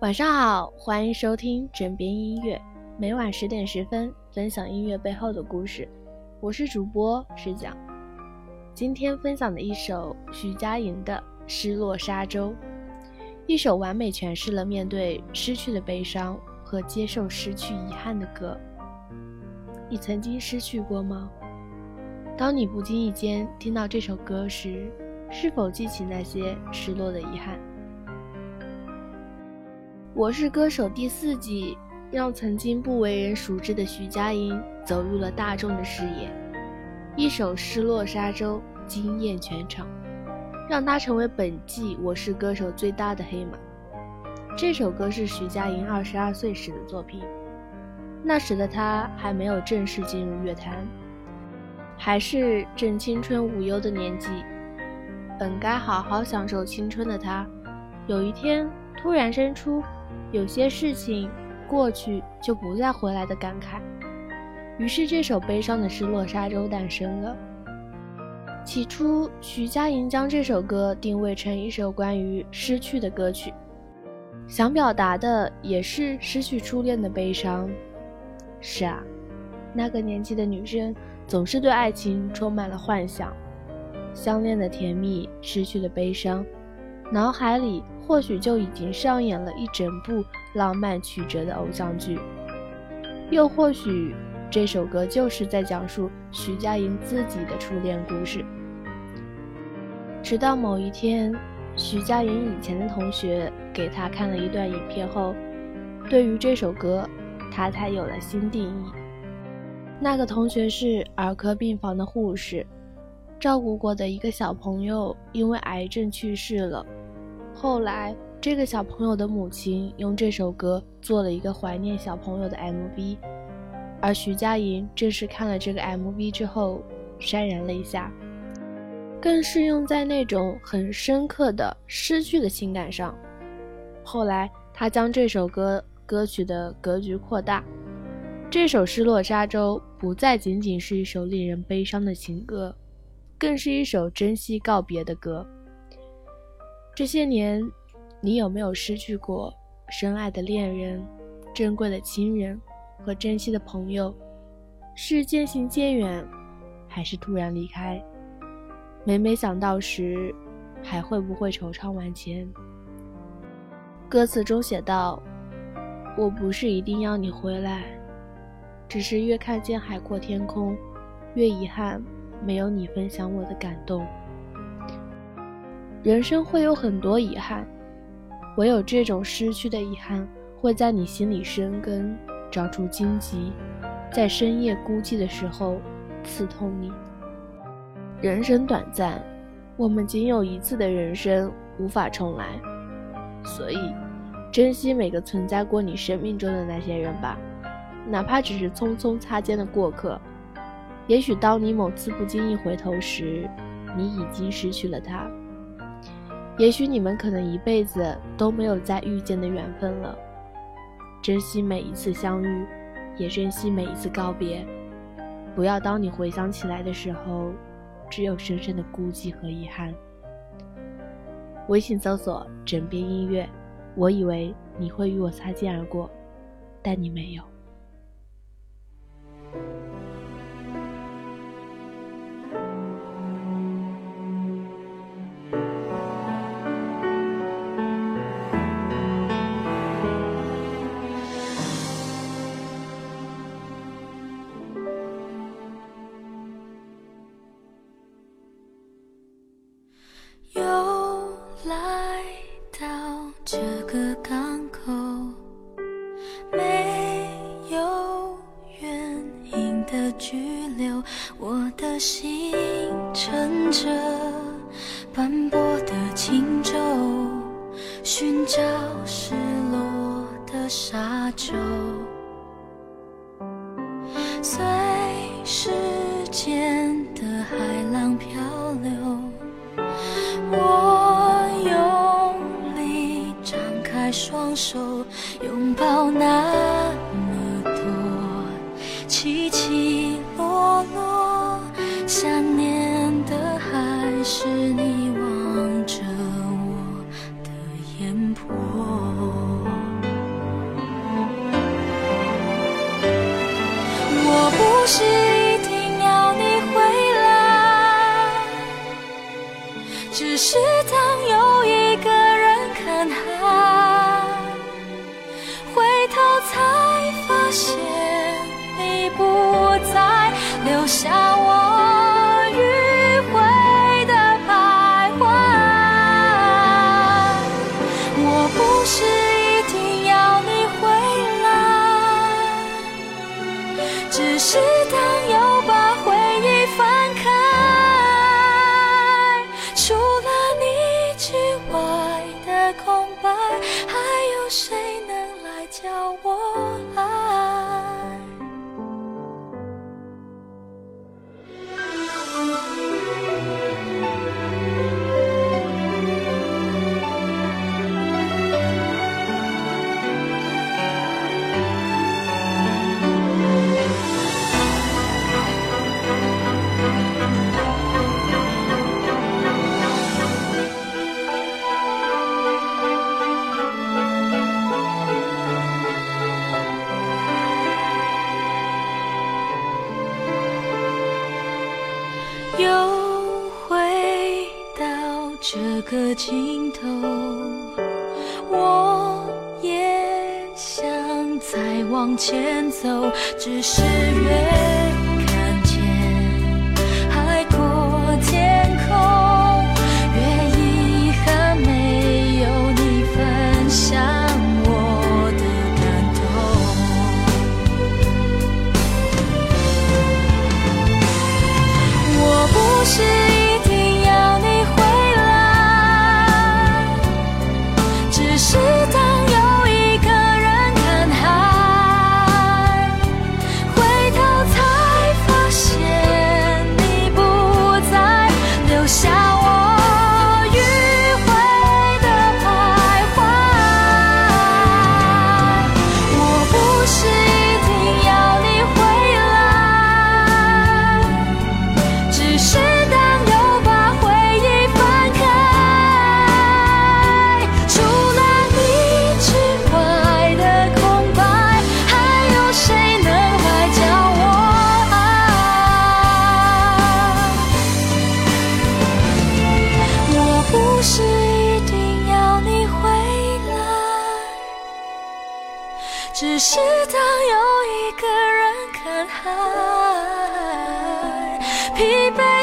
晚上好，欢迎收听枕边音乐，每晚十点十分分享音乐背后的故事。我是主播石讲，今天分享的一首徐佳莹的《失落沙洲》，一首完美诠释了面对失去的悲伤和接受失去遗憾的歌。你曾经失去过吗？当你不经意间听到这首歌时，是否记起那些失落的遗憾？《我是歌手》第四季让曾经不为人熟知的徐佳莹走入了大众的视野，一首《失落沙洲》惊艳全场，让她成为本季《我是歌手》最大的黑马。这首歌是徐佳莹二十二岁时的作品，那时的她还没有正式进入乐坛，还是正青春无忧的年纪。本该好好享受青春的她，有一天突然生出。有些事情过去就不再回来的感慨，于是这首悲伤的《失落沙洲》诞生了。起初，徐佳莹将这首歌定位成一首关于失去的歌曲，想表达的也是失去初恋的悲伤。是啊，那个年纪的女生总是对爱情充满了幻想，相恋的甜蜜，失去的悲伤，脑海里。或许就已经上演了一整部浪漫曲折的偶像剧，又或许这首歌就是在讲述徐佳莹自己的初恋故事。直到某一天，徐佳莹以前的同学给她看了一段影片后，对于这首歌，她才有了新定义。那个同学是儿科病房的护士，照顾过的一个小朋友因为癌症去世了。后来，这个小朋友的母亲用这首歌做了一个怀念小朋友的 MV，而徐佳莹正是看了这个 MV 之后潸然泪下，更是用在那种很深刻的失去的情感上。后来，他将这首歌歌曲的格局扩大，这首《失落沙洲》不再仅仅是一首令人悲伤的情歌，更是一首珍惜告别的歌。这些年，你有没有失去过深爱的恋人、珍贵的亲人和珍惜的朋友？是渐行渐远，还是突然离开？每每想到时，还会不会惆怅万千？歌词中写道：“我不是一定要你回来，只是越看见海阔天空，越遗憾没有你分享我的感动。”人生会有很多遗憾，唯有这种失去的遗憾会在你心里生根，长出荆棘，在深夜孤寂的时候刺痛你。人生短暂，我们仅有一次的人生，无法重来，所以珍惜每个存在过你生命中的那些人吧，哪怕只是匆匆擦肩的过客。也许当你某次不经意回头时，你已经失去了他。也许你们可能一辈子都没有再遇见的缘分了。珍惜每一次相遇，也珍惜每一次告别。不要当你回想起来的时候，只有深深的孤寂和遗憾。微信搜索“枕边音乐”，我以为你会与我擦肩而过，但你没有。乘着斑驳的轻舟，寻找失落的沙洲。随时间的海浪漂流，我用力张开双手，拥抱那只当又把回忆翻开除了你之外的空白还有谁能来教我？这个尽头我也想再往前走只是越看见海阔天空越遗憾没有你分享我的感动我不是一只是当又一个人看海疲惫。